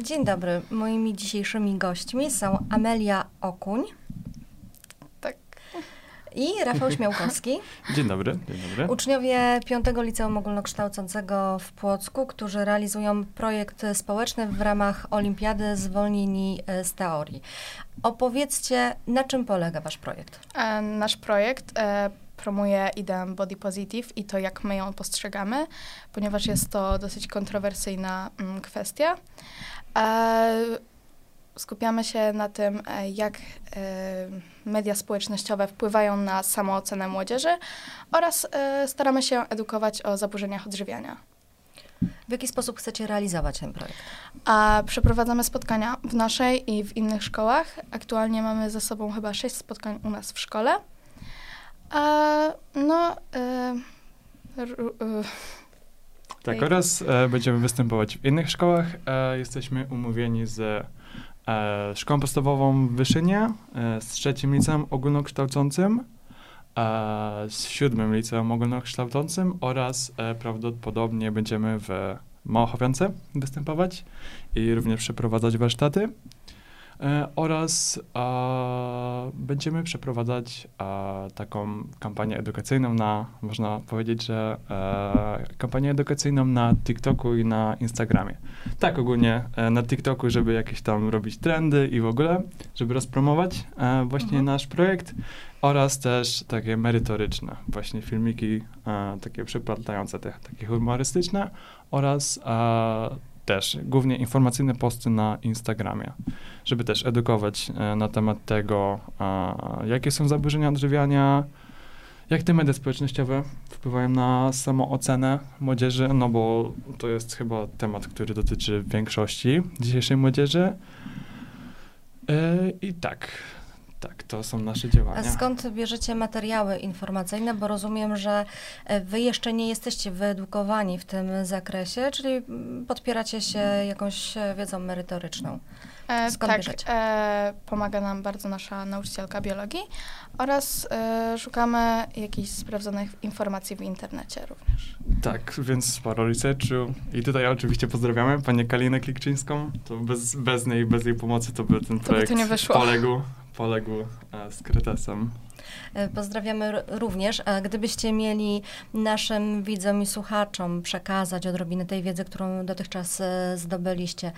Dzień dobry. Moimi dzisiejszymi gośćmi są Amelia Okuń. Tak. I Rafał Śmiałkowski. Dzień dobry, dzień dobry. Uczniowie 5 Liceum Ogólnokształcącego w Płocku, którzy realizują projekt społeczny w ramach Olimpiady Zwolnieni z Teorii. Opowiedzcie, na czym polega wasz projekt? E, nasz projekt e, promuje ideę body positive i to, jak my ją postrzegamy, ponieważ jest to dosyć kontrowersyjna mm, kwestia. E, skupiamy się na tym, e, jak e, media społecznościowe wpływają na samoocenę młodzieży oraz e, staramy się edukować o zaburzeniach odżywiania. W jaki sposób chcecie realizować ten projekt? A przeprowadzamy spotkania w naszej i w innych szkołach. Aktualnie mamy ze sobą chyba sześć spotkań u nas w szkole. A, no, e, r, e, Tak, oraz e, będziemy występować w innych szkołach. E, jesteśmy umówieni z e, Szkołą Podstawową w Wyszynie, e, z trzecim liceum ogólnokształcącym, z siódmym liceum ogólnokształcącym oraz prawdopodobnie będziemy w Małochowiance występować i również przeprowadzać warsztaty. E, oraz będziemy przeprowadzać taką kampanię edukacyjną na, można powiedzieć, że e, kampanię edukacyjną na TikToku i na Instagramie. Tak ogólnie e, na TikToku, żeby jakieś tam robić trendy i w ogóle, żeby rozpromować właśnie Mhm. nasz projekt oraz też takie merytoryczne, właśnie filmiki e, takie przeplatające, te, takie humorystyczne oraz e, też głównie informacyjne posty na Instagramie, żeby też edukować e, na temat tego, jakie są zaburzenia odżywiania, jak te media społecznościowe wpływają na samoocenę młodzieży, no bo to jest chyba temat, który dotyczy większości dzisiejszej młodzieży. E, I tak, tak, to są nasze A działania. skąd bierzecie materiały informacyjne? Bo rozumiem, że e, wy jeszcze nie jesteście wyedukowani w tym zakresie, czyli podpieracie się jakąś e, wiedzą merytoryczną. e, Skąd tak, bierzecie? e, pomaga nam bardzo nasza nauczycielka biologii oraz e, szukamy jakichś sprawdzonych informacji w internecie również. Tak, więc sporo researchu. I tutaj oczywiście pozdrawiamy panią Kalinę Klikczyńską. To bez, bez niej, bez jej pomocy to by ten by projekt to nie wyszło. poległ, poległ e, z Kretesem. E, Pozdrawiamy również. A gdybyście mieli naszym widzom i słuchaczom przekazać odrobinę tej wiedzy, którą dotychczas e, zdobyliście,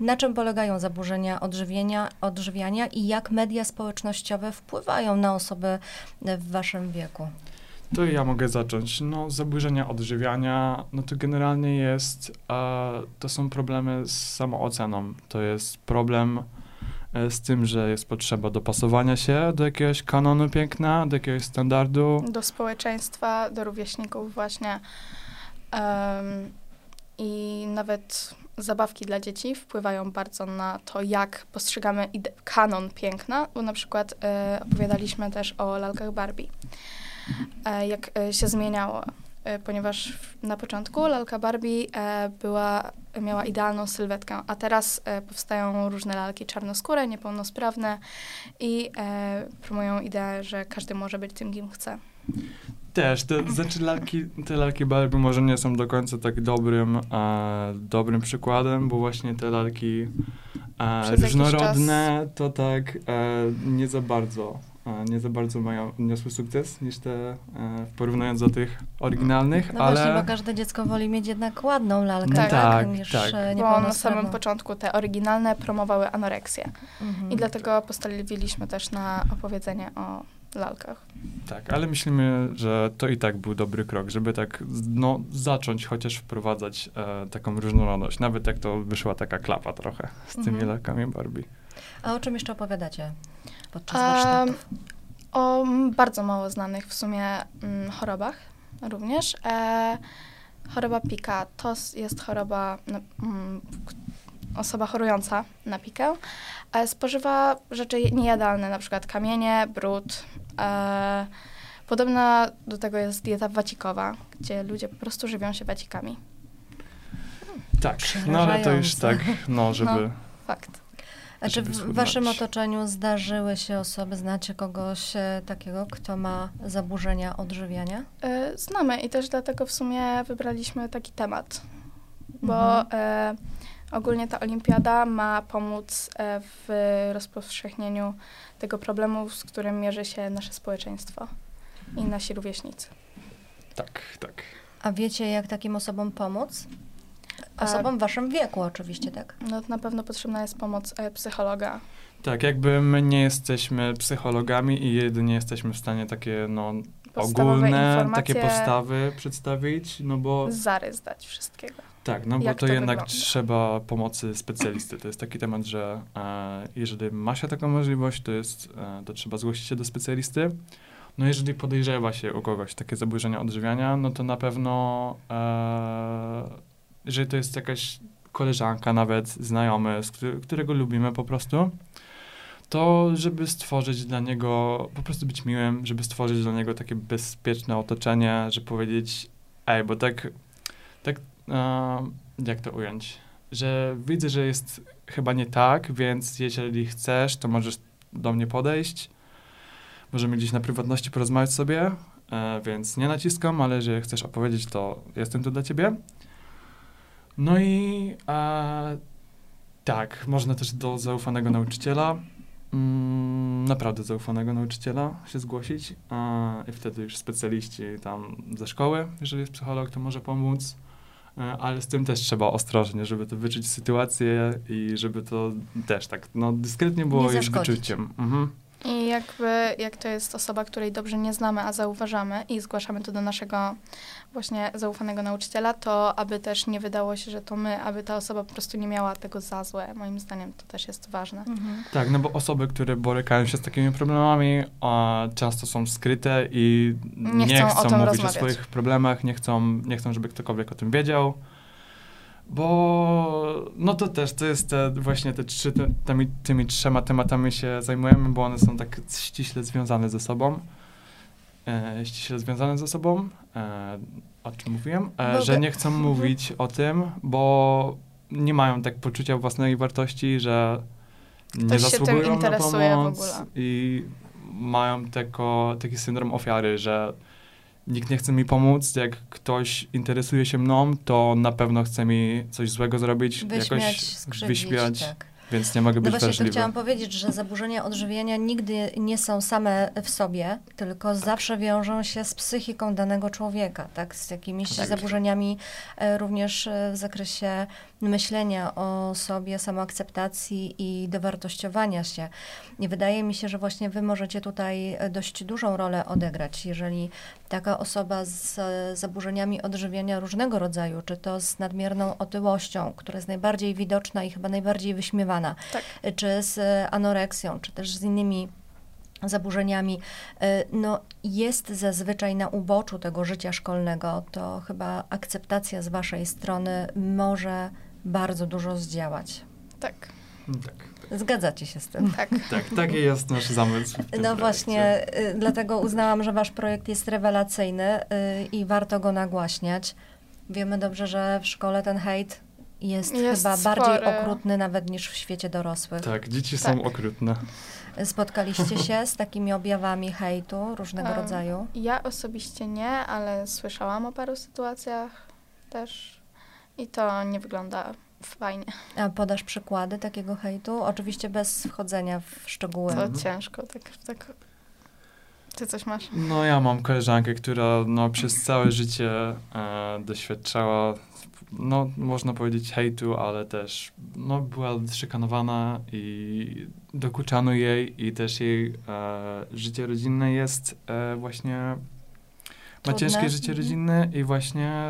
na czym polegają zaburzenia odżywienia, odżywiania i jak media społecznościowe wpływają na osoby w waszym wieku? To ja mogę zacząć. No, zaburzenia odżywiania, no to generalnie jest, e, to są problemy z samooceną. To jest problem z tym, że jest potrzeba dopasowania się do jakiegoś kanonu piękna, do jakiegoś standardu. Do społeczeństwa, do rówieśników właśnie. Em, I nawet zabawki dla dzieci wpływają bardzo na to, jak postrzegamy kanon piękna, bo na przykład e, opowiadaliśmy też o lalkach Barbie. E, jak e, się zmieniało, e, ponieważ w- na początku lalka Barbie e, była, miała idealną sylwetkę, a teraz e, powstają różne lalki czarnoskóre, niepełnosprawne i e, promują ideę, że każdy może być tym, kim chce. Też, te, znaczy lalki, te lalki Barbie może nie są do końca tak dobrym, e, dobrym przykładem, bo właśnie te lalki e, różnorodne to tak e, nie za bardzo, e, nie za bardzo mają, niosły sukces niż te, e, porównując do tych oryginalnych, No ale... właśnie, bo każde dziecko woli mieć jednak ładną lalkę, No tak, tak, niż tak. e, Bo na samym początku te oryginalne promowały anoreksję. Mhm. I dlatego postawiliśmy też na opowiedzenie o lalkach. Tak, ale myślimy, że to i tak był dobry krok, żeby tak no, zacząć chociaż wprowadzać e, taką różnorodność, nawet jak to wyszła taka klapa trochę z tymi Mhm. lalkami Barbie. A o czym jeszcze opowiadacie podczas warsztatów? O mm, bardzo mało znanych w sumie mm, chorobach również. E, choroba pika to jest choroba, no, mm, k- osoba chorująca na pikę e, spożywa rzeczy niejadalne, na przykład kamienie, brud. E, podobna do tego jest dieta wacikowa, gdzie ludzie po prostu żywią się wacikami. Tak, no ale to już tak, no żeby... Fakt. A czy w waszym otoczeniu zdarzyły się osoby, znacie kogoś e, takiego, kto ma zaburzenia odżywiania? E, Znamy i też dlatego w sumie wybraliśmy taki temat, bo Mhm. e, Ogólnie ta olimpiada ma pomóc w rozpowszechnieniu tego problemu, z którym mierzy się nasze społeczeństwo i nasi rówieśnicy. Tak, tak. A wiecie, jak takim osobom pomóc? A- Osobom w waszym wieku oczywiście, tak? No, na pewno potrzebna jest pomoc e, psychologa. Tak, jakby my nie jesteśmy psychologami i jedynie jesteśmy w stanie takie, no, Podstawowe ogólne, takie postawy przedstawić, no bo zarys dać wszystkiego. tak, no bo to to jednak wygląda. trzeba pomocy specjalisty. To jest taki temat, że e, jeżeli ma się taką możliwość, to jest, e, to trzeba zgłosić się do specjalisty. No jeżeli podejrzewa się u kogoś takie zaburzenia odżywiania, no to na pewno, e, jeżeli to jest jakaś koleżanka nawet, znajomy, z którego lubimy po prostu, to żeby stworzyć dla niego, po prostu być miłym, żeby stworzyć dla niego takie bezpieczne otoczenie, że powiedzieć, ej, bo tak, tak, e, jak to ująć, że widzę, że jest chyba nie tak, więc jeżeli chcesz, to możesz do mnie podejść, możemy gdzieś na prywatności porozmawiać sobie, e, więc nie naciskam, ale jeżeli chcesz opowiedzieć, to jestem tu dla ciebie. No i e, tak, można też do zaufanego nauczyciela, mm, naprawdę zaufanego nauczyciela się zgłosić e, i wtedy już specjaliści tam ze szkoły, jeżeli jest psycholog, to może pomóc. E, Ale z tym też trzeba ostrożnie, żeby to wyczuć sytuację i żeby to też tak, no dyskretnie było Nie już zaszkodzić. wyczuciem. Mhm. Jakby, jak to jest osoba, której dobrze nie znamy, a zauważamy i zgłaszamy to do naszego właśnie zaufanego nauczyciela, to aby też nie wydało się, że to my, aby ta osoba po prostu nie miała tego za złe. Moim zdaniem to też jest ważne. Mhm. Tak, no bo osoby, które borykają się z takimi problemami, a często są skryte i Nie nie, chcą chcą, mówić rozmawiać. o swoich problemach, nie chcą, nie chcą, żeby ktokolwiek o tym wiedział. Bo no to też, to jest te, właśnie te trzy, te, tymi, tymi trzema tematami się zajmujemy, bo one są tak ściśle związane ze sobą. E, ściśle związane ze sobą. E, o czym mówiłem? E, Bo że wy- nie chcą mówić o tym, bo nie mają tak poczucia własnej wartości, że nie Ktoś się tym zasługują na w pomoc ogóle. i mają tako, taki syndrom ofiary, że nikt nie chce mi pomóc, jak ktoś interesuje się mną, to na pewno chce mi coś złego zrobić, Wyśmiać, jakoś wyśmiać, tak. Więc nie mogę No być właśnie, to wrażliwy. chciałam powiedzieć, że zaburzenia odżywiania nigdy nie są same w sobie, tylko zawsze wiążą się z psychiką danego człowieka, tak? Z jakimiś Tak. zaburzeniami e, również e, w zakresie myślenia o sobie, samoakceptacji i dowartościowania się. I wydaje mi się, że właśnie wy możecie tutaj e, dość dużą rolę odegrać, jeżeli taka osoba z zaburzeniami odżywiania różnego rodzaju, czy to z nadmierną otyłością, która jest najbardziej widoczna i chyba najbardziej wyśmiewana, Tak. e, czy z e, anoreksją, czy też z innymi zaburzeniami, e, no jest zazwyczaj na uboczu tego życia szkolnego, to chyba akceptacja z waszej strony może bardzo dużo zdziałać. Tak, Tak, Zgadzacie się z tym? tak. tak, taki jest nasz zamysł. w tym No projekcie. właśnie, y, dlatego uznałam, że wasz projekt jest rewelacyjny y, i warto go nagłaśniać. Wiemy dobrze, że w szkole ten hejt jest, Jest chyba bardziej spory. okrutny nawet niż w świecie dorosłych. Tak, dzieci Tak. są okrutne. Spotkaliście się z takimi objawami hejtu różnego Em, rodzaju? Ja osobiście nie, ale słyszałam o paru sytuacjach też i to nie wygląda fajnie. A podasz przykłady takiego hejtu? Oczywiście bez wchodzenia w szczegóły. To Mhm. ciężko, tak, tak. Ty coś masz? No ja mam koleżankę, która no, przez całe życie e, doświadczała, no można powiedzieć hejtu, ale też no, była szykanowana i dokuczano jej i też jej e, życie rodzinne jest e, właśnie, ma Trudne. ciężkie życie Mhm. rodzinne i właśnie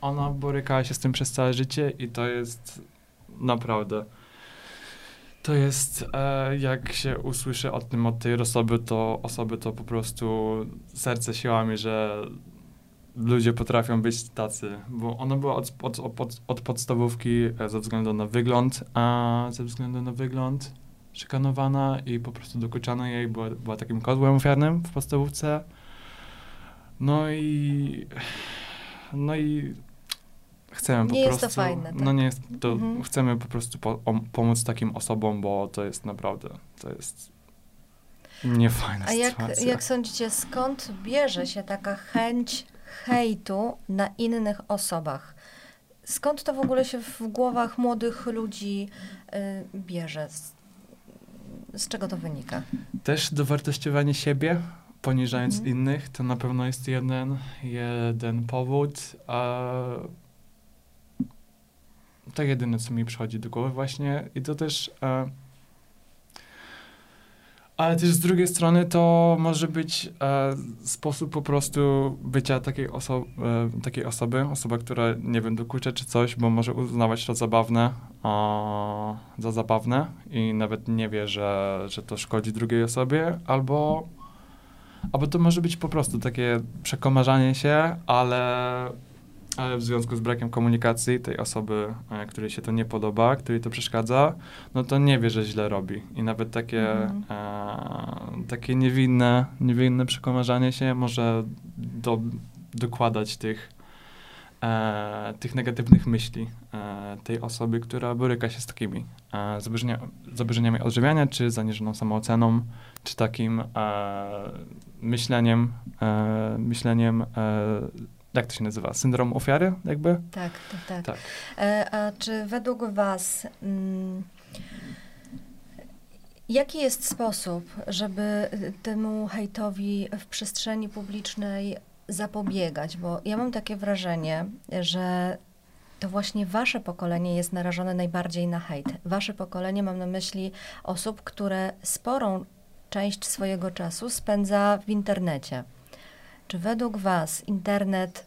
ona borykała się z tym przez całe życie i to jest naprawdę... To jest, e, jak się usłyszy o tym od tej osoby, to osoby to po prostu serce siłami, że ludzie potrafią być tacy, bo ona była od, od, od, od podstawówki e, ze względu na wygląd, a ze względu na wygląd szykanowana i po prostu dokuczano jej, była, była takim kozłem ofiarnym w podstawówce. No i no i chcemy po Nie jest to prostu. fajne, tak. No nie jest to. Mhm. Chcemy po prostu po, o, pomóc takim osobom, bo to jest naprawdę, to jest niefajna A jak, sytuacja. jak sądzicie, skąd bierze się taka chęć hejtu na innych osobach? skąd to w ogóle się w głowach młodych ludzi y, bierze? Z, z czego to wynika? Też dowartościowanie siebie, poniżając Mhm. innych, to na pewno jest jeden, jeden powód. A to jedyne, co mi przychodzi do głowy właśnie. I to też... E, ale też z drugiej strony to może być e, sposób po prostu bycia takiej, oso- e, takiej osoby, osoba, która, nie wiem, dokucza czy coś, bo może uznawać to zabawne, a, za zabawne i nawet nie wie, że, że to szkodzi drugiej osobie, albo, albo to może być po prostu takie przekomarzanie się, ale, ale w związku z brakiem komunikacji tej osoby, e, której się to nie podoba, której to przeszkadza, no to nie wie, że źle robi. I nawet takie, Mhm. e, takie niewinne, niewinne przekomarzanie się może do, dokładać tych, e, tych negatywnych myśli e, tej osoby, która boryka się z takimi e, zaburzenia, zaburzeniami odżywiania, czy zaniżoną samooceną, czy takim e, myśleniem, e, myśleniem jak to się nazywa? Syndrom ofiary, jakby? Tak, tak, tak. Tak. E, a czy według Was mm, jaki jest sposób, żeby temu hejtowi w przestrzeni publicznej zapobiegać? Bo ja mam takie wrażenie, że to właśnie wasze pokolenie jest narażone najbardziej na hejt. Wasze pokolenie, mam na myśli osób, które sporą część swojego czasu spędza w internecie. Czy według was internet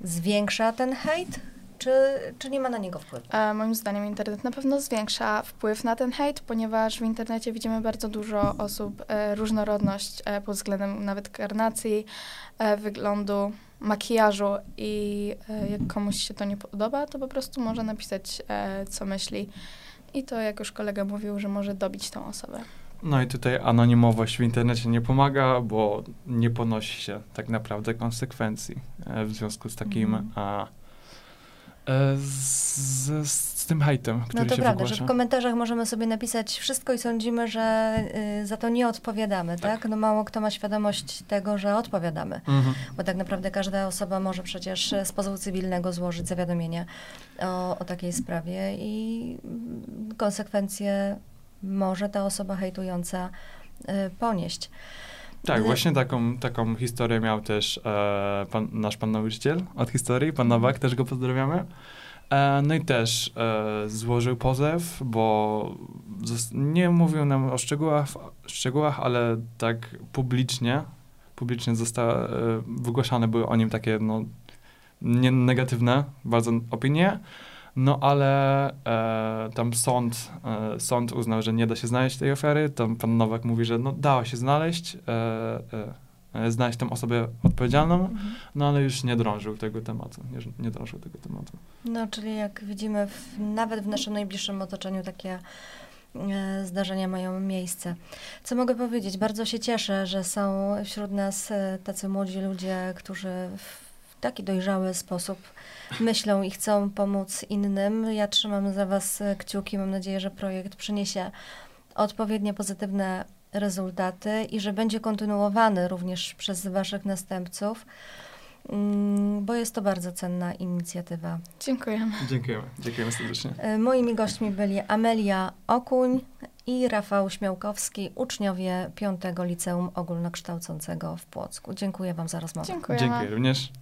zwiększa ten hejt, czy, czy nie ma na niego wpływu? E, moim zdaniem internet na pewno zwiększa wpływ na ten hejt, ponieważ w internecie widzimy bardzo dużo osób, e, różnorodność e, pod względem nawet karnacji, e, wyglądu, makijażu i e, jak komuś się to nie podoba, to po prostu może napisać, co myśli. I to, jak już kolega mówił, że może dobić tą osobę. No i tutaj anonimowość w internecie nie pomaga, bo nie ponosi się tak naprawdę konsekwencji e, w związku z takim Mhm. a, e, z, z tym hejtem, który No to się prawda, że wygłasza. w komentarzach możemy sobie napisać wszystko i sądzimy, że y, za to nie odpowiadamy, tak. Tak. No mało kto ma świadomość tego, że odpowiadamy. Mhm. Bo tak naprawdę każda osoba może przecież z pozwu cywilnego złożyć zawiadomienie o, o takiej sprawie i mm, konsekwencje może ta osoba hejtująca y, ponieść. Tak, Y, właśnie taką, taką historię miał też e, pan, nasz pan nauczyciel od historii, pan Nowak, też go pozdrawiamy. E, no i też e, złożył pozew, bo nie mówił nam o szczegółach, szczegółach ale tak publicznie, publicznie zostały, e, wygłaszane były o nim takie no, nie negatywne bardzo opinie, no ale e, tam sąd, e, sąd uznał, że nie da się znaleźć tej ofiary, tam pan Nowak mówi, że no dało się znaleźć, e, e, e, znaleźć tą osobę odpowiedzialną, Mhm. no ale już nie drążył tego tematu, nie, nie drążył tego tematu. No, czyli jak widzimy, w, nawet w naszym najbliższym otoczeniu takie e, zdarzenia mają miejsce. Co mogę powiedzieć? Bardzo się cieszę, że są wśród nas tacy młodzi ludzie, którzy w taki dojrzały sposób myślą i chcą pomóc innym. Ja trzymam za Was e, kciuki. Mam nadzieję, że projekt przyniesie odpowiednie pozytywne rezultaty i że będzie kontynuowany również przez Waszych następców, mm, bo jest to bardzo cenna inicjatywa. Dziękujemy. Dziękujemy, dziękujemy serdecznie. E, Moimi gośćmi byli Amelia Okuń i Rafał Śmiałkowski, uczniowie 5 Liceum Ogólnokształcącego w Płocku. Dziękuję Wam za rozmowę. Dziękujemy. Dziękuję również.